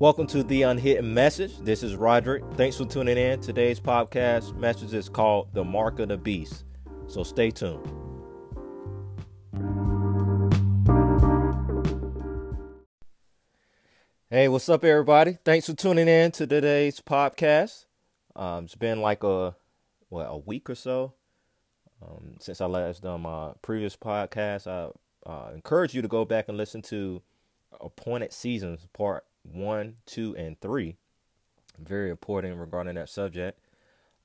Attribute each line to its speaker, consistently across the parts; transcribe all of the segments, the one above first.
Speaker 1: Welcome to the Unhidden Message. This is Rodrick. Thanks for tuning in. Today's podcast message is called The Mark of the Beast. So stay tuned. Hey, what's up, everybody? Thanks for tuning in to today's podcast. Um, it's been like a what a week or so um, since I last done my previous podcast. I uh, encourage you to go back and listen to Appointed Seasons Part One, Two, and Three. Very important regarding that subject.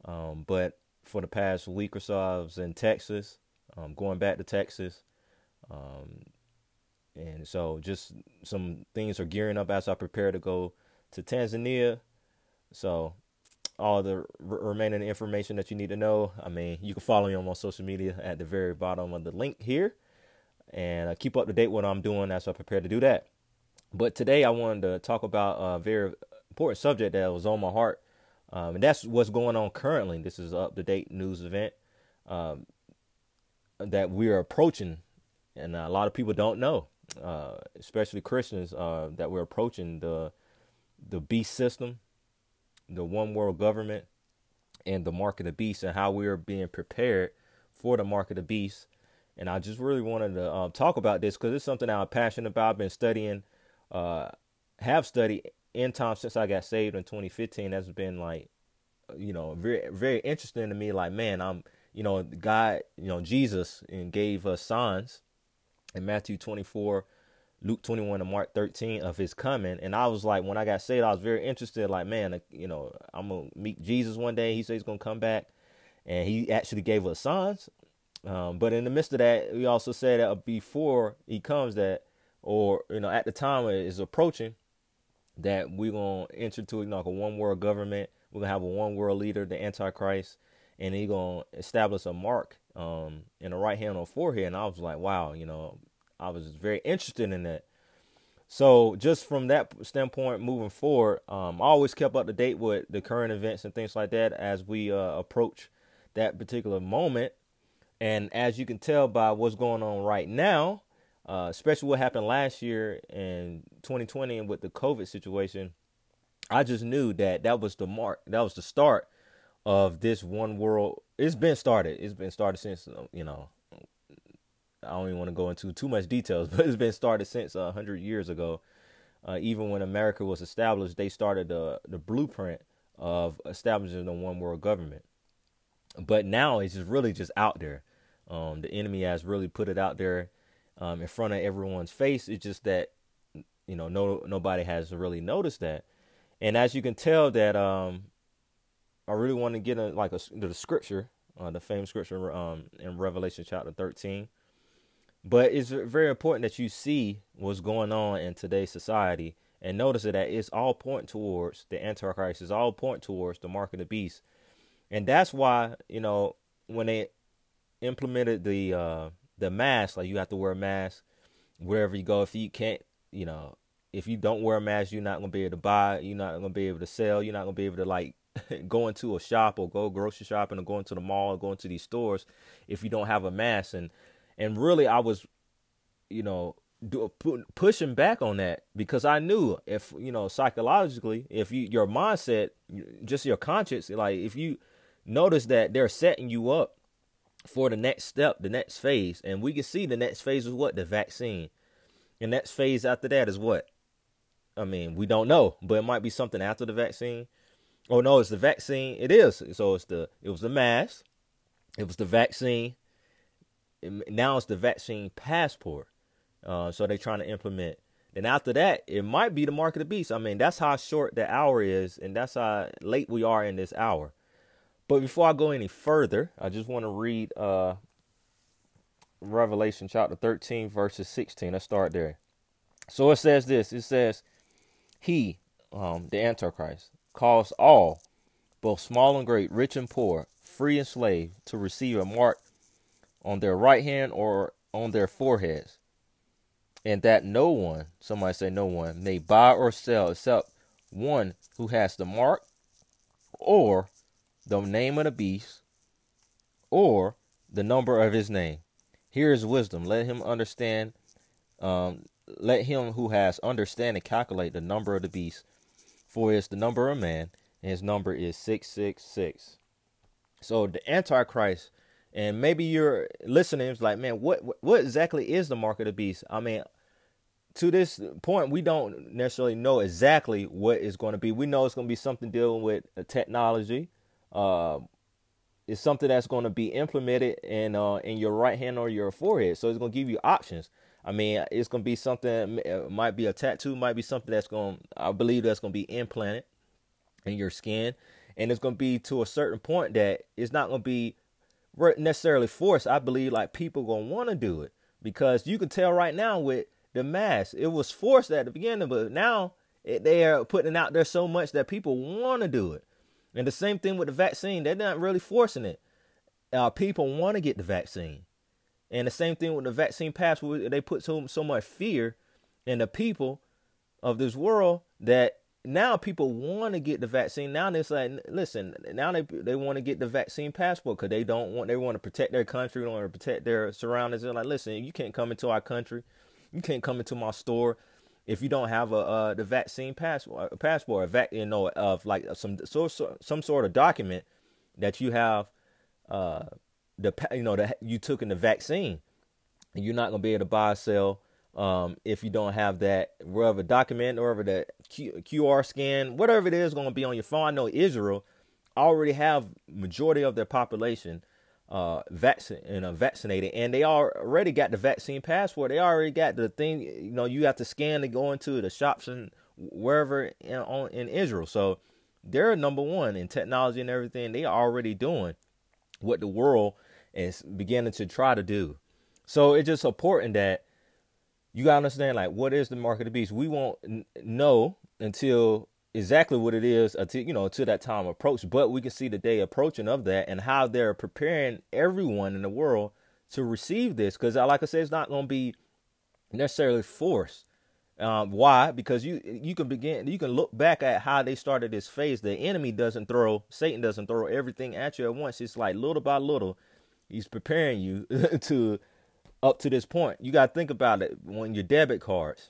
Speaker 1: Um, but for the past week or so, I was in Texas, um, going back to Texas. Um, and so just some things are gearing up as I prepare to go to Tanzania. So all the remaining information that you need to know, I mean, you can follow me on my social media at the very bottom of the link here. And keep up to date what I'm doing as I prepare to do that. But today I wanted to talk about a very important subject that was on my heart. Um, and that's what's going on currently. This is up to date news event um, that we're approaching, and a lot of people don't know, uh, especially Christians, uh, that we're approaching the the beast system, the one world government, and the mark of the beast, and how we are being prepared for the mark of the beast. And I just really wanted to um, talk about this because it's something I'm passionate about. I've been studying, uh, have studied end time since I got saved in 2015. That's been like, you know, very very interesting to me. Like, man, I'm, you know, God, you know, Jesus, and gave us signs in Matthew 24, Luke 21, and Mark 13 of His coming. And I was like, when I got saved, I was very interested. Like, man, you know, I'm gonna meet Jesus one day. He says he's gonna come back, and He actually gave us signs. Um, but in the midst of that, we also said that before He comes, that or you know, at the time is approaching that we're gonna enter into you know, like a one world government. We're gonna have a one world leader, the Antichrist, and he's gonna establish a mark um, in the right hand or forehead. And I was like, wow, you know, I was very interested in that. So just from that standpoint, moving forward, um, I always kept up to date with the current events and things like that as we uh, approach that particular moment. And as you can tell by what's going on right now, uh, especially what happened last year in 2020 and with the COVID situation, I just knew that that was the mark, that was the start of this one world. It's been started. It's been started since uh, you know. I don't even want to go into too much details, but it's been started since uh, hundred years ago. Uh, even when America was established, they started the the blueprint of establishing the one world government. But now it's just really just out there. Um, the enemy has really put it out there um, in front of everyone's face. It's just that you know no nobody has really noticed that, and as you can tell that um, I really want to get a, like a, the scripture, uh, the famous scripture um, in Revelation chapter thirteen. But it's very important that you see what's going on in today's society and notice that it's all point towards the Antichrist. It's all point towards the mark of the beast, and that's why you know when they implemented the uh, the mask, like you have to wear a mask wherever you go. If you can't, you know, if you don't wear a mask, you're not gonna be able to buy. You're not gonna be able to sell. You're not gonna be able to like go into a shop or go grocery shopping or go into the mall or go into these stores if you don't have a mask. And and really, I was, you know, do, pushing back on that because I knew if you know psychologically, if you your mindset, just your conscience, like if you notice that they're setting you up for the next step, the next phase. And we can see the next phase is what? The vaccine. The next phase after that is what? I mean, we don't know, but it might be something after the vaccine. Oh no, it's the vaccine. It is. So it's the it was the mask. It was the vaccine. now it's the vaccine passport. Uh, so they're trying to implement. Then after that, it might be the mark of the beast. I mean, that's how short the hour is, and that's how late we are in this hour. But before I go any further, I just want to read uh, Revelation chapter 13, verses 16. Let's start there. So it says this it says, He, um, the Antichrist, calls all, both small and great, rich and poor, free and slave, to receive a mark on their right hand or on their foreheads, and that no one, somebody say no one, may buy or sell except one who has the mark or the name of the beast, or the number of his name. Here is wisdom. Let him understand. Um, let him who has understanding calculate the number of the beast, for it's the number of man, and his number is 666. So the Antichrist, and maybe you're listening, it's like, man, what what exactly is the mark of the beast? I mean, to this point, we don't necessarily know exactly what it's going to be. We know it's going to be something dealing with technology. Uh, it's something that's going to be implemented in uh, in your right hand or your forehead. So it's going to give you options. I mean, it's going to be something. It might be a tattoo. Might be something that's going. I believe that's going to be implanted in your skin, and it's going to be to a certain point that it's not going to be necessarily forced. I believe like people going to want to do it because you can tell right now with the mask. It was forced at the beginning, but now it, they are putting out there so much that people want to do it. And the same thing with the vaccine. They're not really forcing it. Uh, people want to get the vaccine. And the same thing with the vaccine passport. They put so, so much fear in the people of this world that now people want to get the vaccine. Now it's like, listen, now they they want to get the vaccine passport because they don't want they want to protect their country, they want to protect their surroundings. They're like, listen, you can't come into our country you can't come into my store if you don't have a uh, the vaccine passport, a passport, a vac, you know, of like some so, so, some sort of document that you have uh, the you know that you took in the vaccine. You're not gonna be able to buy or sell um, if you don't have that whatever document or whatever that Q- QR scan, whatever it is, to be on your phone. I know Israel already have majority of their population uh, vaccine you know, vaccinated, and they already got the vaccine passport. They already got the thing. You know, you have to scan to go into the shops and wherever in, on, in Israel. So they're number one in technology and everything. They are already doing what the world is beginning to try to do. So it's just important that you gotta understand, like, what is the mark of the beast? We won't n- know until exactly what it is until you know until that time approach but we can see the day approaching of that and how they're preparing everyone in the world to receive this because uh, like i said it's not going to be necessarily forced. Um, why? Because you you can begin you can look back at how they started this phase. The enemy doesn't throw satan doesn't throw everything at you at once. It's like little by little he's preparing you to up to this point. You got to think about it. When your debit cards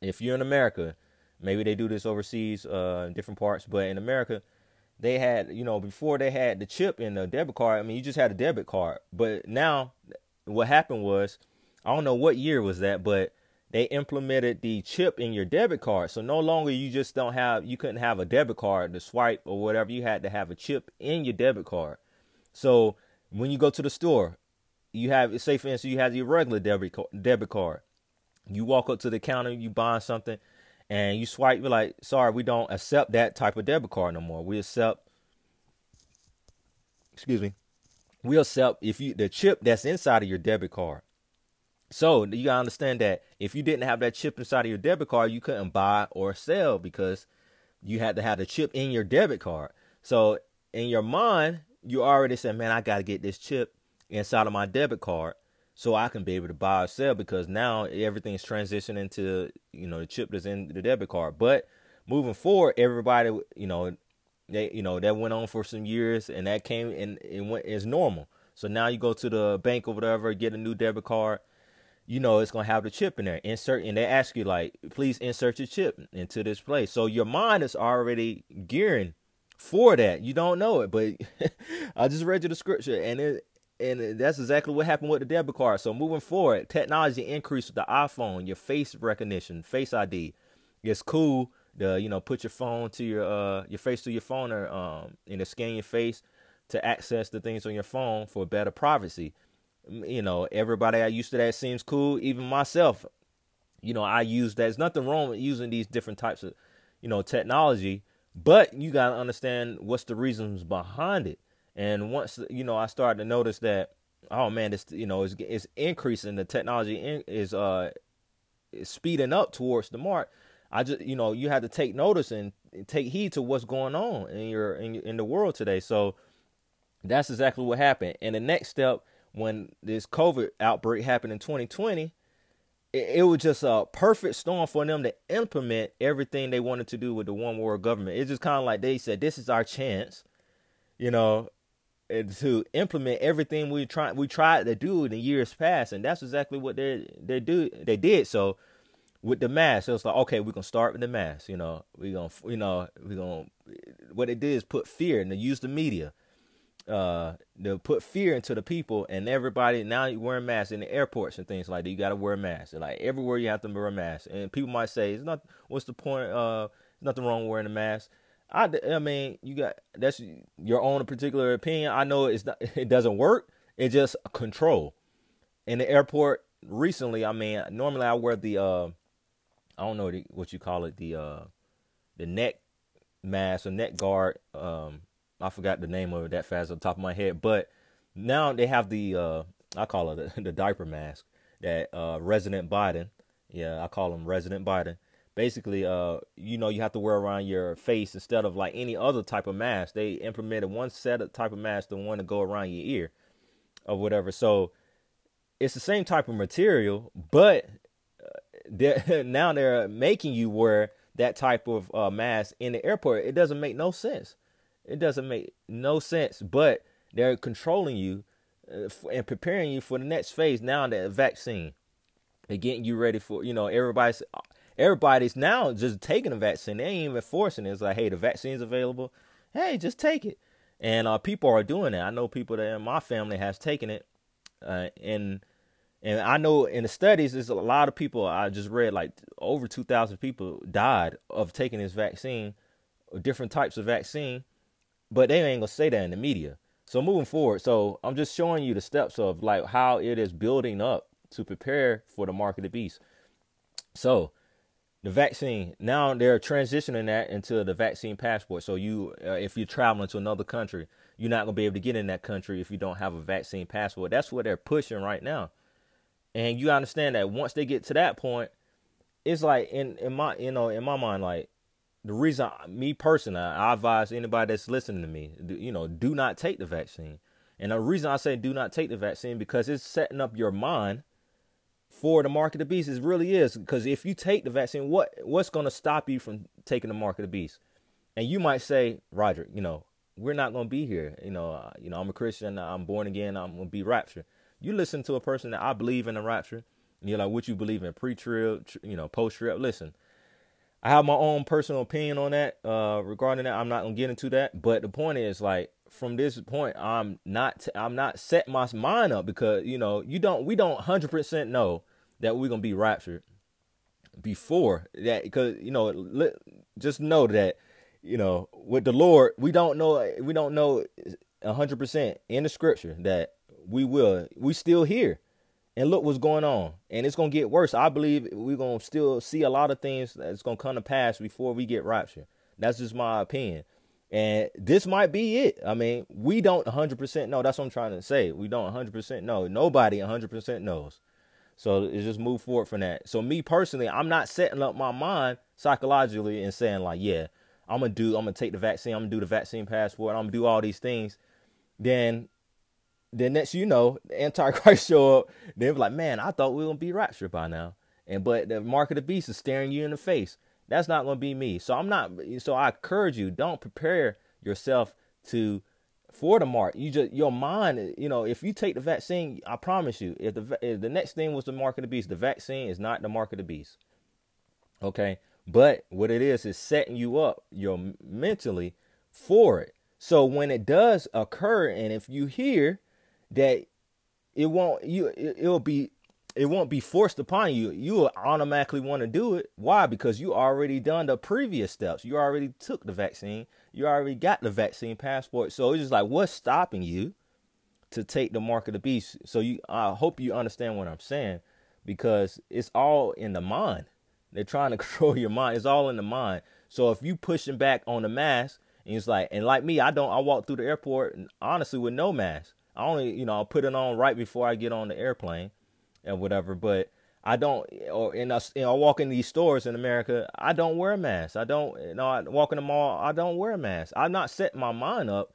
Speaker 1: if you're in america Maybe they do this overseas, uh, in different parts, but in America, they had, you know, before they had the chip in the debit card. I mean, you just had a debit card, but now what happened was, I don't know what year was that, but they implemented the chip in your debit card. So no longer you just don't have, you couldn't have a debit card to swipe or whatever. You had to have a chip in your debit card. So when you go to the store, you have, say for instance, you have your regular debit debit card. You walk up to the counter, you buy something and you swipe, you're like, sorry, we don't accept that type of debit card no more. We accept, excuse me, we accept if you the chip that's inside of your debit card. So you gotta understand that if you didn't have that chip inside of your debit card, you couldn't buy or sell because you had to have the chip in your debit card. So in your mind, you already said, man, I gotta get this chip inside of my debit card so I can be able to buy or sell because now everything's transitioning to you know the chip that's in the debit card. But moving forward, everybody you know they you know that went on for some years and that came and it went is normal. So now you go to the bank or whatever, get a new debit card. You know it's gonna have the chip in there. Insert and they ask you like, please insert your chip into this place. So your mind is already gearing for that. You don't know it, but I just read you the scripture and it and that's exactly what happened with the debit card. So moving forward, technology increased with the iPhone, your face recognition, face ID. It's cool to you know put your phone to your uh your face to your phone or um and scan your face to access the things on your phone for better privacy. You know, everybody I used to that seems cool. Even myself, you know, I use that. There's nothing wrong with using these different types of you know technology, but you gotta understand what's the reasons behind it. And once you know, I started to notice that, oh man, it's you know, it's, it's increasing. The technology in, is uh is speeding up towards the mark. I just you know, you have to take notice and take heed to what's going on in your in in the world today. So that's exactly what happened. And the next step when this COVID outbreak happened in 2020, it, it, was just a perfect storm for them to implement everything they wanted to do with the one world government. It's just kind of like they said, "This is our chance," you know, to implement everything we try we tried to do in the years past, and that's exactly what they they do they did. So with the mask, it was like, okay, we're gonna start with the mask. You know, we gonna, you know, we gonna. What it did is put fear and they use the media, uh, to put fear into the people and everybody. Now you wearing masks in the airports and things like that. You got to wear a mask. Like everywhere you have to wear a mask. And people might say, it's not. What's the point? Uh, nothing wrong with wearing a mask. I, I mean, you got that's your own particular opinion. I know it's not, it doesn't work. It's just control. In the airport recently, I mean, normally I wear the uh, I don't know what you call it, the uh, the neck mask or neck guard. Um, I forgot the name of it that fast on the top of my head, but now they have the uh, I call it the, the diaper mask that uh, Resident Biden. Yeah, I call him Resident Biden. Basically, uh, you know, you have to wear around your face instead of like any other type of mask. They implemented one set of type of mask, the one to go around your ear, or whatever. So it's the same type of material, but they're, now they're making you wear that type of uh, mask in the airport. It doesn't make no sense. It doesn't make no sense. But they're controlling you uh, and preparing you for the next phase. Now the vaccine, they're getting you ready for. You know, everybody's everybody's now just taking the vaccine. They ain't even forcing it. It's like, hey, the vaccine's available. Hey, just take it. And uh, people are doing it. I know people that in my family has taken it, uh, and and I know in the studies, there's a lot of people. I just read like over 2,000 people died of taking this vaccine, different types of vaccine, but they ain't gonna say that in the media. So moving forward, so I'm just showing you the steps of like how it is building up to prepare for the mark of the beast. So the vaccine now they're transitioning that into the vaccine passport. So you, uh, if you're traveling to another country, you're not gonna be able to get in that country if you don't have a vaccine passport. That's what they're pushing right now. And you understand that once they get to that point, it's like in in my you know in my mind like the reason me personally I advise anybody that's listening to me you know do not take the vaccine. And the reason I say do not take the vaccine because it's setting up your mind for the mark of the beast. It really is because if you take the vaccine, what what's going to stop you from taking the mark of the beast? And you might say, Roger, you know, we're not going to be here. You know, uh, you know, I'm a Christian. I'm born again. I'm going to be raptured. You listen to a person that I believe in the rapture, and you're like, what you believe in, pre-trib, you know, post-trib. Listen, I have my own personal opinion on that uh, regarding that. I'm not gonna get into that, but the point is, like, from this point, I'm not, I'm not set my mind up because you know, you don't, we don't hundred percent know that we're gonna be raptured before that, because you know, just know that, you know, with the Lord, we don't know, we don't know hundred percent in the Scripture that we will. We still here. And look what's going on. And it's gonna get worse. I believe we're gonna still see a lot of things that's gonna come to pass before we get raptured. That's just my opinion. And this might be it. I mean, we don't 100% know. That's what I'm trying to say. We don't 100% know. Nobody 100% knows. So it's just move forward from that. So me personally, I'm not setting up my mind psychologically and saying like, yeah, I'm gonna do, I'm gonna take the vaccine, I'm gonna do the vaccine passport, I'm gonna do all these things. Then then next you know, the Antichrist show up. They're like, man, I thought we were gonna be raptured by now. And but the mark of the beast is staring you in the face. That's not gonna be me. So I'm not. So I encourage you, don't prepare yourself to for the mark. You just your mind. You know, if you take the vaccine, I promise you, if the if the next thing was the mark of the beast, the vaccine is not the mark of the beast. Okay, but what it is is setting you up, your mentally for it. So when it does occur, and if you hear that it won't you it, it'll be it won't be forced upon you. You will automatically want to do it. Why? Because you already done the previous steps. You already took the vaccine. You already got the vaccine passport. So it's just like what's stopping you to take the mark of the beast? So you I hope you understand what I'm saying because it's all in the mind. They're trying to control your mind. It's all in the mind. So if you pushing back on the mask and it's like and like me, I don't I walk through the airport honestly with no mask. I only, you know, I'll put it on right before I get on the airplane and whatever. But I don't, or in us, you know, I walk in these stores in America, I don't wear a mask. I don't, you know, I walk in the mall, I don't wear a mask. I'm not setting my mind up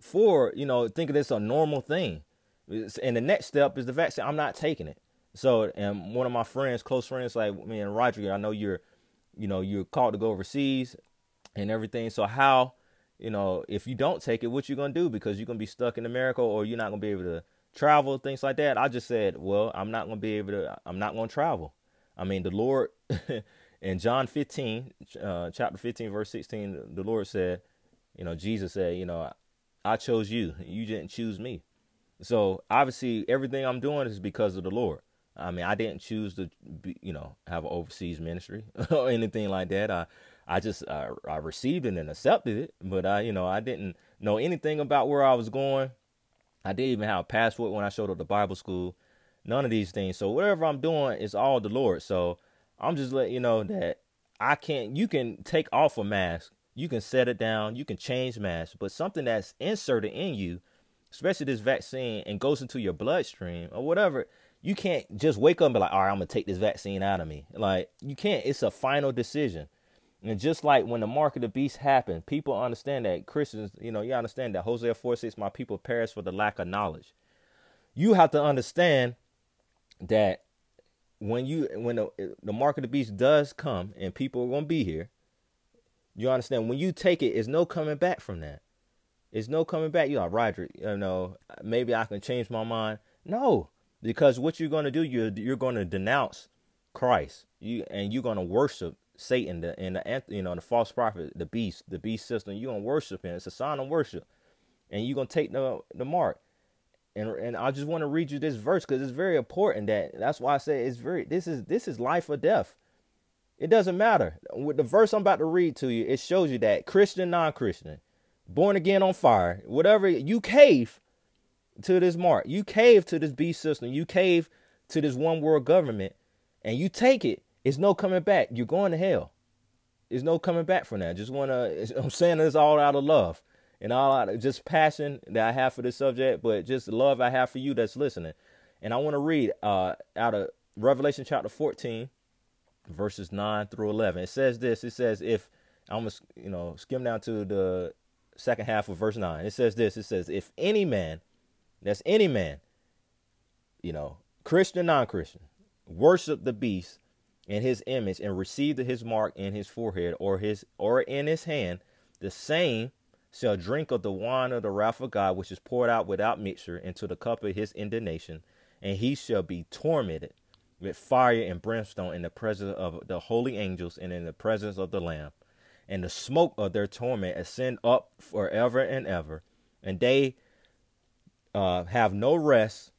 Speaker 1: for, you know, thinking it's a normal thing. And the next step is the vaccine. I'm not taking it. So, and one of my friends, close friends, like me and Roger, I know you're, you know, you're called to go overseas and everything. So how you know, if you don't take it, what you gonna do? Because you're gonna be stuck in America, or you're not gonna be able to travel, things like that. I just said, well, I'm not gonna be able to. I'm not gonna travel. I mean, the Lord in John 15, uh, chapter 15, verse 16, the Lord said, you know, Jesus said, you know, I chose you. You didn't choose me. So obviously, everything I'm doing is because of the Lord. I mean, I didn't choose to, be, you know, have an overseas ministry or anything like that. I, I just, I, I received it and accepted it, but I, you know, I didn't know anything about where I was going. I didn't even have a passport when I showed up to Bible school. None of these things. So whatever I'm doing is all the Lord. So I'm just letting you know that I can't. You can take off a mask. You can set it down. You can change mask, but something that's inserted in you, especially this vaccine, and goes into your bloodstream or whatever you can't just wake up and be like, all right, I'm gonna take this vaccine out of me. Like you can't. It's a final decision. And just like when the mark of the beast happened, people understand that Christians, you know, you understand that Hosea 4 6, my people perish for the lack of knowledge. You have to understand that when you when the, the mark of the beast does come and people are gonna be here, you understand when you take it, it's no coming back from that. It's no coming back. You're like, Roger, you know, maybe I can change my mind. No, because what you're going to do you're you're going to denounce Christ you and you're going to worship Satan the, and the you know the false prophet the beast the beast system you're to worship him it's a sign of worship and you're to take the the mark and and I just want to read you this verse because it's very important that that's why I say it's very this is this is life or death it doesn't matter with the verse I'm about to read to you it shows you that Christian non-Christian born again on fire whatever you cave to this mark. You cave to this beast system. You cave to this one world government, and you take it. It's no coming back. You're going to hell. There's no coming back from that. Just wanna. I'm saying this all out of love and all out of just passion that I have for this subject, but just love I have for you that's listening. And I want to read uh, out of Revelation chapter 14, verses 9 through 11. It says this. It says if I'm gonna you know skim down to the second half of verse 9. It says this. It says if any man that's any man, you know, Christian, non Christian, worship the beast in his image and receive his mark in his forehead or his or in his hand, the same shall drink of the wine of the wrath of God, which is poured out without mixture into the cup of his indignation, and he shall be tormented with fire and brimstone in the presence of the holy angels and in the presence of the Lamb. And the smoke of their torment ascend up forever and ever. And they uh, have no rest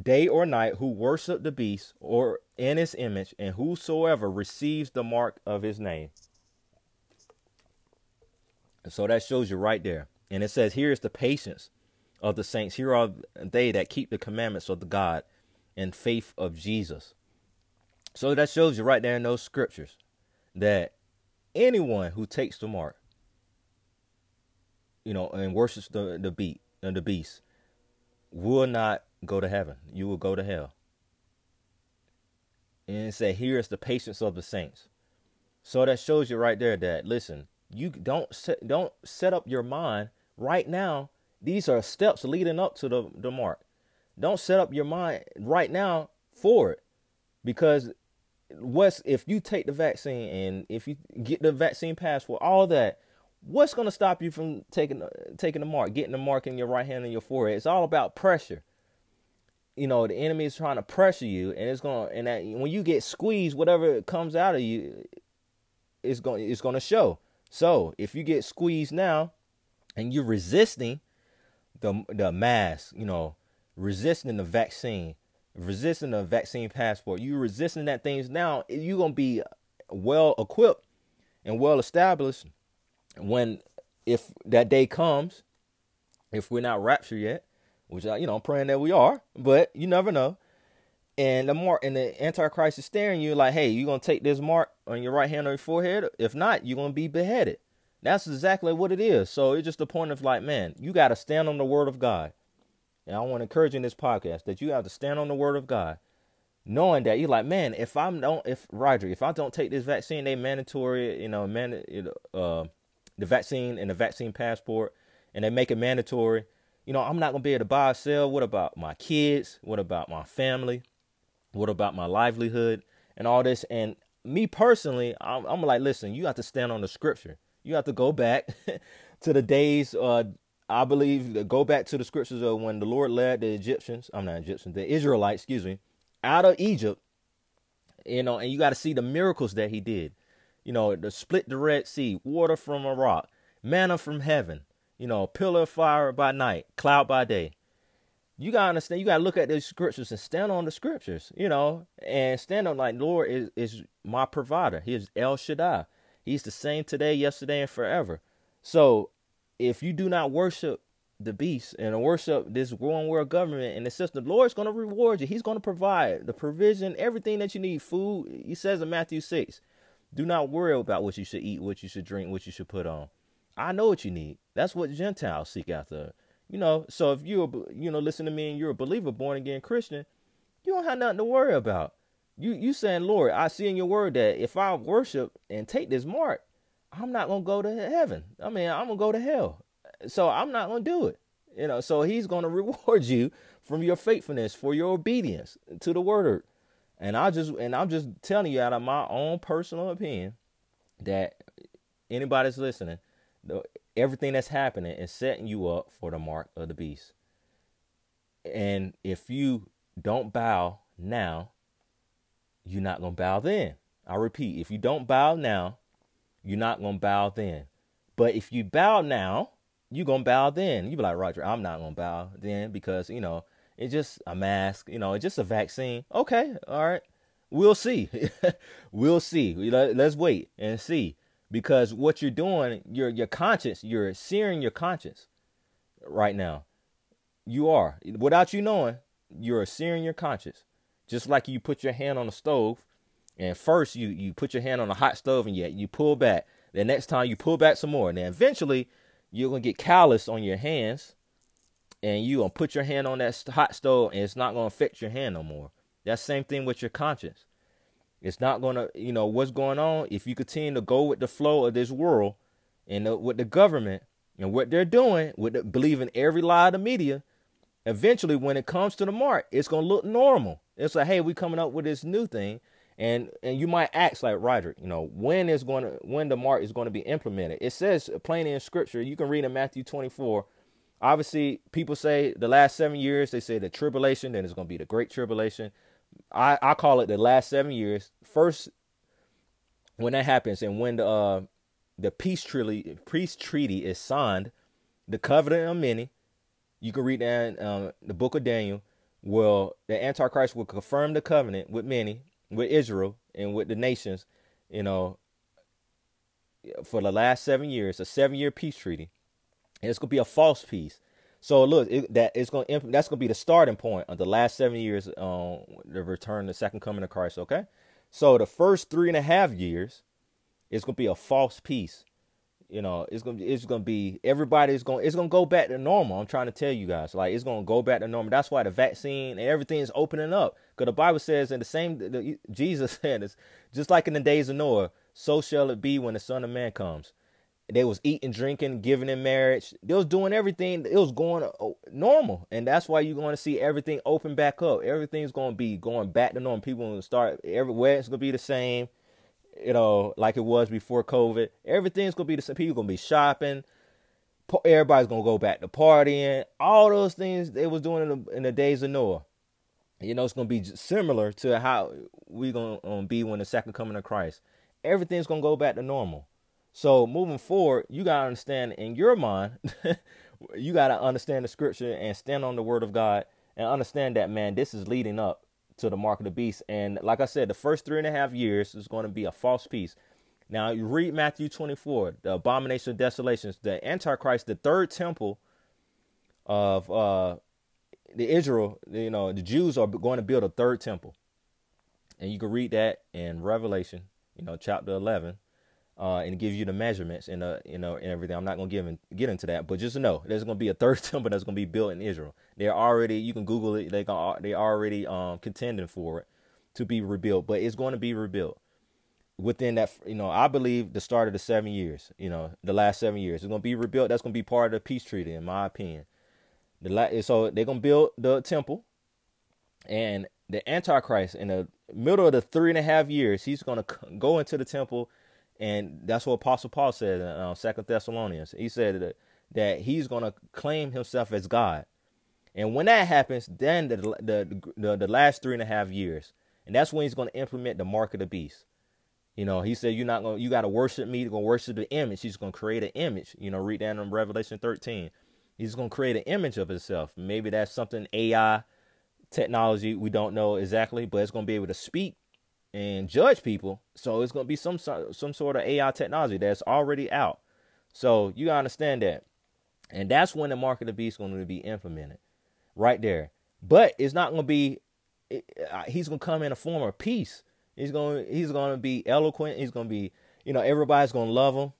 Speaker 1: day or night who worship the beast or in his image, and whosoever receives the mark of his name. And so that shows you right there. And it says, Here is the patience of the saints. Here are they that keep the commandments of the God and faith of Jesus. So that shows you right there in those scriptures that anyone who takes the mark, you know, and worships the, the beat, the beast will not go to heaven. You will go to hell. And say, here is the patience of the saints. So that shows you right there that listen, you don't set, don't set up your mind right now. These are steps leading up to the, the mark. Don't set up your mind right now for it. Because what's if you take the vaccine and if you get the vaccine passport, all that, what's going to stop you from taking taking the mark, getting the mark in your right hand and your forehead? It's all about pressure. You know, the enemy is trying to pressure you, and it's going to, and that, when you get squeezed, whatever comes out of you, it's going it's going to show. So if you get squeezed now, and you're resisting the the mask, you know, resisting the vaccine, resisting the vaccine passport, you resisting that things now, you're gonna be well equipped and well established when if that day comes, if we're not raptured yet, which I, you know, I'm praying that we are, but you never know. And the mark and the Antichrist is staring you like, hey, you're gonna take this mark on your right hand or your forehead. If not, you're gonna be beheaded. That's exactly what it is. So it's just the point of like, man, you gotta stand on the word of God. And I want to encourage in this podcast that you have to stand on the word of God, knowing that you're like, man, if I'm don't if Roger, if I don't take this vaccine, they mandatory, you know, man, uh, the vaccine and the vaccine passport and they make it mandatory, you know, I'm not going to be able to buy or sell. What about my kids? What about my family? What about my livelihood and all this? And me personally, I'm, I'm like, listen, you have to stand on the scripture. You have to go back to the days, uh, I believe, go back to the scriptures of when the Lord led the Egyptians, I'm not Egyptians, the Israelites, excuse me, out of Egypt. You know, and you got to see the miracles that he did. You know, the split the Red Sea, water from a rock, manna from heaven. You know, pillar of fire by night, cloud by day. You gotta understand. You gotta look at these scriptures and stand on the scriptures. You know, and stand on like Lord is is my provider. He is El Shaddai. He's the same today, yesterday, and forever. So, if you do not worship the beast and worship this growing world government and the system, the Lord's going to reward you. He's going to provide the provision, everything that you need. Food, he says in Matthew 6, do not worry about what you should eat, what you should drink, what you should put on. I know what you need. That's what Gentiles seek after. You know, so if you're, you know, listen to me and you're a believer, born again Christian, you don't have nothing to worry about. You you saying, Lord, I see in your word that if I worship and take this mark, I'm not gonna go to heaven. I mean, I'm gonna go to hell. So I'm not to do it. You know, so he's to reward you from your faithfulness for your obedience to the word. And I just and I'm just telling you out of my own personal opinion that anybody's listening, everything that's happening is setting you up for the mark of the beast. And if you don't bow now, you're not going to bow then. I repeat, if you don't bow now, you're not going to bow then. But if you bow now, you're gonna bow then. You be like, Roger, I'm not gonna bow then because, you know, it's just a mask, you know, it's just a vaccine. Okay, all right. We'll see. we'll see. Let's wait and see. Because what you're doing, your your conscience, you're searing your conscience right now. You are. Without you knowing, you're searing your conscience. Just like you put your hand on the stove, and first you you put your hand on a hot stove and yet you pull back. The next time you pull back some more. Then eventually you're gonna get callus on your hands, and you gonna put your hand on that hot stove, and it's not gonna affect your hand no more. That same thing with your conscience. It's not gonna, you know, what's going on if you continue to go with the flow of this world, and the, with the government and what they're doing, with the, believing every lie of the media. Eventually, when it comes to the mark, it's gonna look normal. It's like, hey, we coming up with this new thing, and and you might ask like Rodrick, you know, when is going to when the mark is going to be implemented? It says plainly in Scripture. You can read in Matthew 24. Obviously, people say the last seven years. They say the tribulation, then it's going to be the great tribulation. I I call it the last seven years. First, when that happens, and when the uh, the peace treaty peace treaty is signed, the covenant of many. You can read that in um, the book of Daniel. Well, the Antichrist will confirm the covenant with many with Israel and with the nations, you know, for the last seven years, a seven-year peace treaty, and it's gonna be a false peace. So look, it, that it's gonna that's gonna be the starting point of the last seven years, um, the return, the second coming of Christ. Okay, so the first three and a half years, it's gonna be a false peace you know, it's gonna it's gonna be everybody's going it's gonna go back to normal. I'm trying to tell you guys, like it's gonna go back to normal. That's why the vaccine and everything is opening up. Because the Bible says, in the same the, Jesus said, it's just like in the days of Noah, so shall it be when the Son of Man comes. They was eating, drinking, giving in marriage. They was doing everything. It was going uh, normal, and that's why you're going to see everything open back up. Everything's going to be going back to normal. People going to start everywhere. It's going to be the same you know, like it was before COVID. Everything's gonna be the same. People gonna be shopping. Everybody's gonna go back to partying. All those things they was doing in the, in the days of Noah. You know, it's gonna be similar to how we gonna um, be when the second coming of Christ. Everything's gonna go back to normal. So moving forward, you gotta understand in your mind, you gotta understand the scripture and stand on the word of God and understand that man, this is leading up to the mark of the beast. And like I said, the first three and a half years is going to be a false peace. Now you read Matthew 24, the abomination of desolations, the Antichrist, the third temple of uh, the Israel, you know, the Jews are going to build a third temple. And you can read that in Revelation, you know, chapter 11 uh, and give you the measurements and uh, you know and everything. I'm not gonna give in, get into that, but just know there's gonna be a third temple that's gonna be built in Israel. They're already you can Google it. They got they already um contending for it to be rebuilt, but it's going to be rebuilt within that. You know, I believe the start of the seven years. You know, the last seven years it's gonna be rebuilt. That's gonna be part of the peace treaty, in my opinion. The la- so they're gonna build the temple, and the Antichrist in the middle of the three and a half years, he's gonna go into the temple and that's what Apostle Paul said in uh, Second Thessalonians. He said that, that he's going to claim himself as God. And when that happens, then the, the, the the last three and a half years And that's when he's going to implement the mark of the beast. You know, he said you're not going to you got to worship me, you're going to worship the image. He's going to create an image. You know, read that in Revelation 13. He's going to create an image of himself. Maybe that's something AI technology we don't know exactly, but it's going to be able to speak and judge people. So it's going to be some some sort of AI technology that's already out. So you gotta understand that, and that's when the mark of the beast is going to be implemented, right there. But it's not going to be. Uh, he's going to come in a form of peace. He's going. He's going to be eloquent. He's going to be. You know, everybody's going to love him,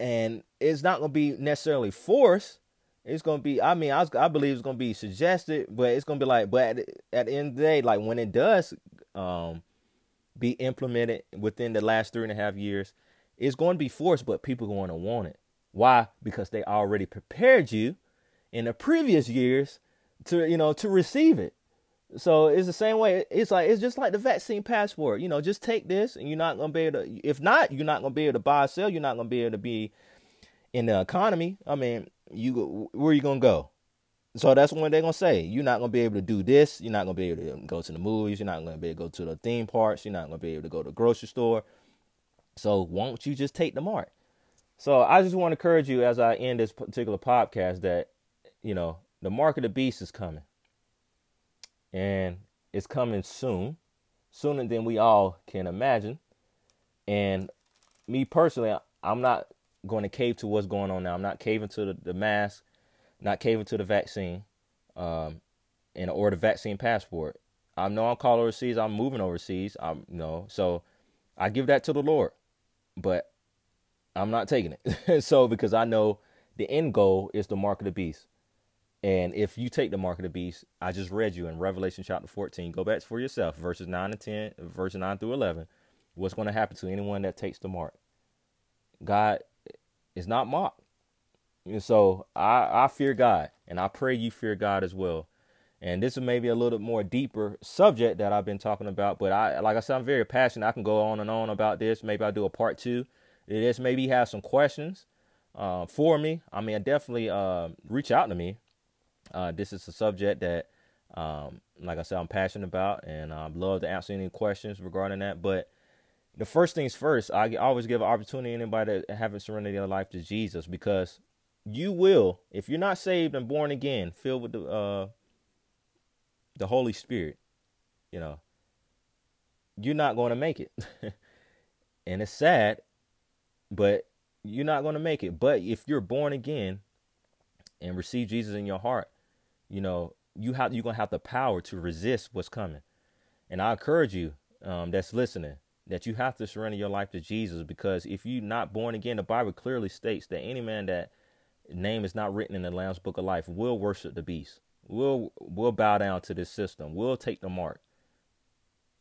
Speaker 1: and it's not going to be necessarily force. It's to be. I mean, I, I believe it's to be suggested, but it's to be like. But at, at the end of the day, like when it does, um, be implemented within the last three and a half years, it's going to be forced, but people are going to want it. Why? Because they already prepared you in the previous years to you know to receive it. So it's the same way. It's like it's just like the vaccine passport. You know, just take this, and you're not gonna be able to. If not, you're not gonna be able to buy sell. You're not gonna be able to be in the economy. I mean, you where you gonna go? So that's when they're gonna say you're not gonna be able to do this. You're not gonna be able to go to the movies. You're not gonna be able to go to the theme parks. You're not gonna be able to go to the grocery store. So won't you just take the mark? So I just want to encourage you as I end this particular podcast that you know the mark of the beast is coming, and it's coming soon, sooner than we all can imagine. And me personally, I'm not going to cave to what's going on now. I'm not caving to the, the mask not caving to the vaccine, um, and or the vaccine passport. I know I'm calling overseas. I'm moving overseas. I'm you know, so I give that to the Lord, but I'm not taking it. so because I know the end goal is the mark of the beast. And if you take the mark of the beast, I just read you in Revelation chapter 14. Go back for yourself, verses 9 and 10, verses 9 through 11. What's going to happen to anyone that takes the mark? God is not mocked. And so I, I fear God, and I pray you fear God as well. And this is maybe a little more deeper subject that I've been talking about, but I, like I said, I'm very passionate. I can go on and on about this. Maybe I'll do a part two. This maybe have some questions uh, for me. I mean, definitely uh, reach out to me. Uh, this is a subject that, um, like I said, I'm passionate about, and I'd love to answer any questions regarding that. But the first things first, I always give an opportunity to anybody that haven't surrendered their life to Jesus because you will, if you're not saved and born again, filled with the uh, the Holy Spirit, you know, you're not going to make it. and it's sad, but you're not going to make it. But if you're born again and receive Jesus in your heart, you know, you have you're going to have the power to resist what's coming. And I encourage you um, that's listening that you have to surrender your life to Jesus because if you're not born again, the Bible clearly states that any man that name is not written in the Lamb's Book of Life We'll worship the beast. We'll we'll bow down to this system. We'll take the mark.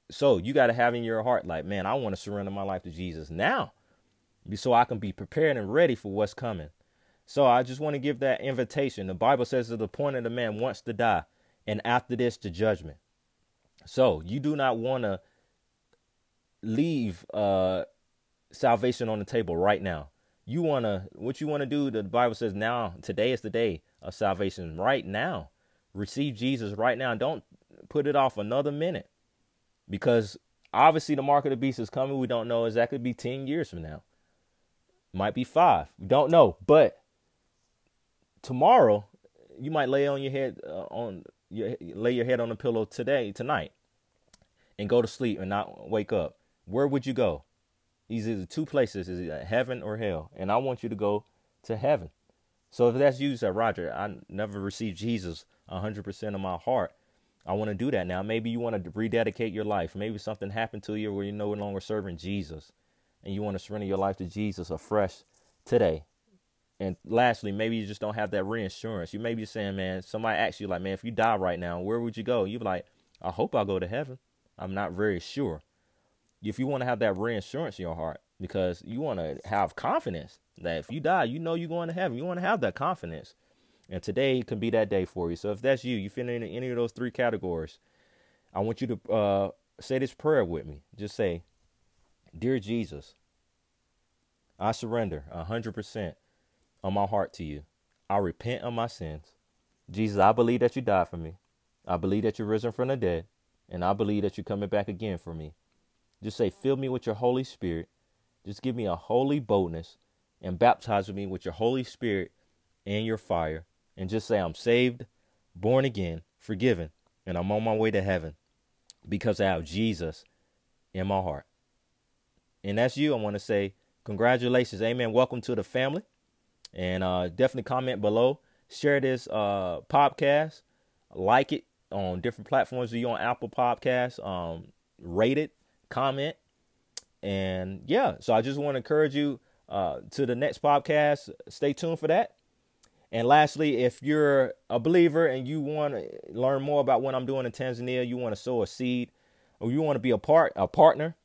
Speaker 1: So you got to have in your heart, like, man, I want to surrender my life to Jesus now, so I can be prepared and ready for what's coming. So I just want to give that invitation. The Bible says that the point of the man wants to die, and after this, the judgment. So you do not want to leave uh, salvation on the table right now you want to what you want to do the bible says now today is the day of salvation. Right now. Receive jesus right now. Don't put it off another minute. Because obviously the mark of the beast is coming. We don't know. Exactly be 10 years from now. Might be five. We don't know. But tomorrow you might lay on your head uh, on your lay your head on the pillow today tonight and go to sleep and not wake up. Where would you go these are the two places: is it uh, heaven or hell. And I want you to go to heaven. So if that's you, said Roger, I never received Jesus 100% of my heart. I want to do that now. Maybe you want to rededicate your life. Maybe something happened to you where you're no longer serving Jesus, and you want to surrender your life to Jesus afresh today. And lastly, maybe you just don't have that reinsurance. You may be saying, man, somebody asks you, like, man, if you die right now, where would you go? You'd be like, I hope I'll go to heaven. I'm not very sure if you want to have that reinsurance in your heart, because you want to have confidence that if you die, you know you're going to heaven. You want to have that confidence. And today can be that day for you. So if that's you, you fit in any of those three categories, I want you to uh, say this prayer with me. Just say, Dear Jesus, I surrender 100% on my heart to you. I repent of my sins. Jesus, I believe that you died for me. I believe that you're risen from the dead and I believe that you're coming back again for me. Just say, Fill me with your Holy Spirit. Just give me a holy boldness and baptize me with your Holy Spirit and your fire. And just say, I'm saved, born again, forgiven, and I'm on my way to heaven because I have Jesus in my heart. And that's you. I want to say, Congratulations. Amen. Welcome to the family. And uh, definitely comment below. Share this uh, podcast. Like it on different platforms. Are you on Apple Podcasts? Um, rate it, comment. And yeah, so I just want to encourage you uh, to the next podcast. Stay tuned for that. And lastly, if you're a believer and you want to learn more about what I'm doing in Tanzania, you want to sow a seed, or you want to be a part a partner,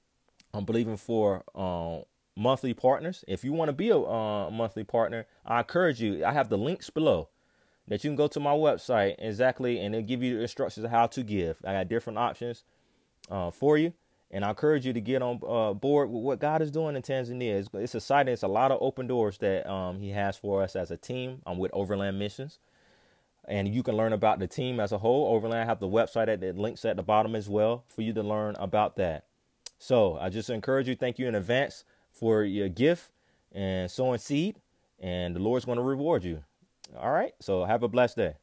Speaker 1: I'm believing for um, monthly partners. If you want to be a uh, monthly partner, I encourage you. I have the links below that you can go to my website exactly, and it'll give you the instructions of how to give. I got different options uh, for you, and I encourage you to get on uh, board with what God is doing in Tanzania. It's, it's exciting. It's a lot of open doors that um, He has for us as a team. I'm with Overland Missions. And you can learn about the team as a whole. Overland, I have the website at the links at the bottom as well for you to learn about that. So I just encourage you, thank you in advance for your gift and sowing seed, and the Lord's going to reward you. All right. So have a blessed day.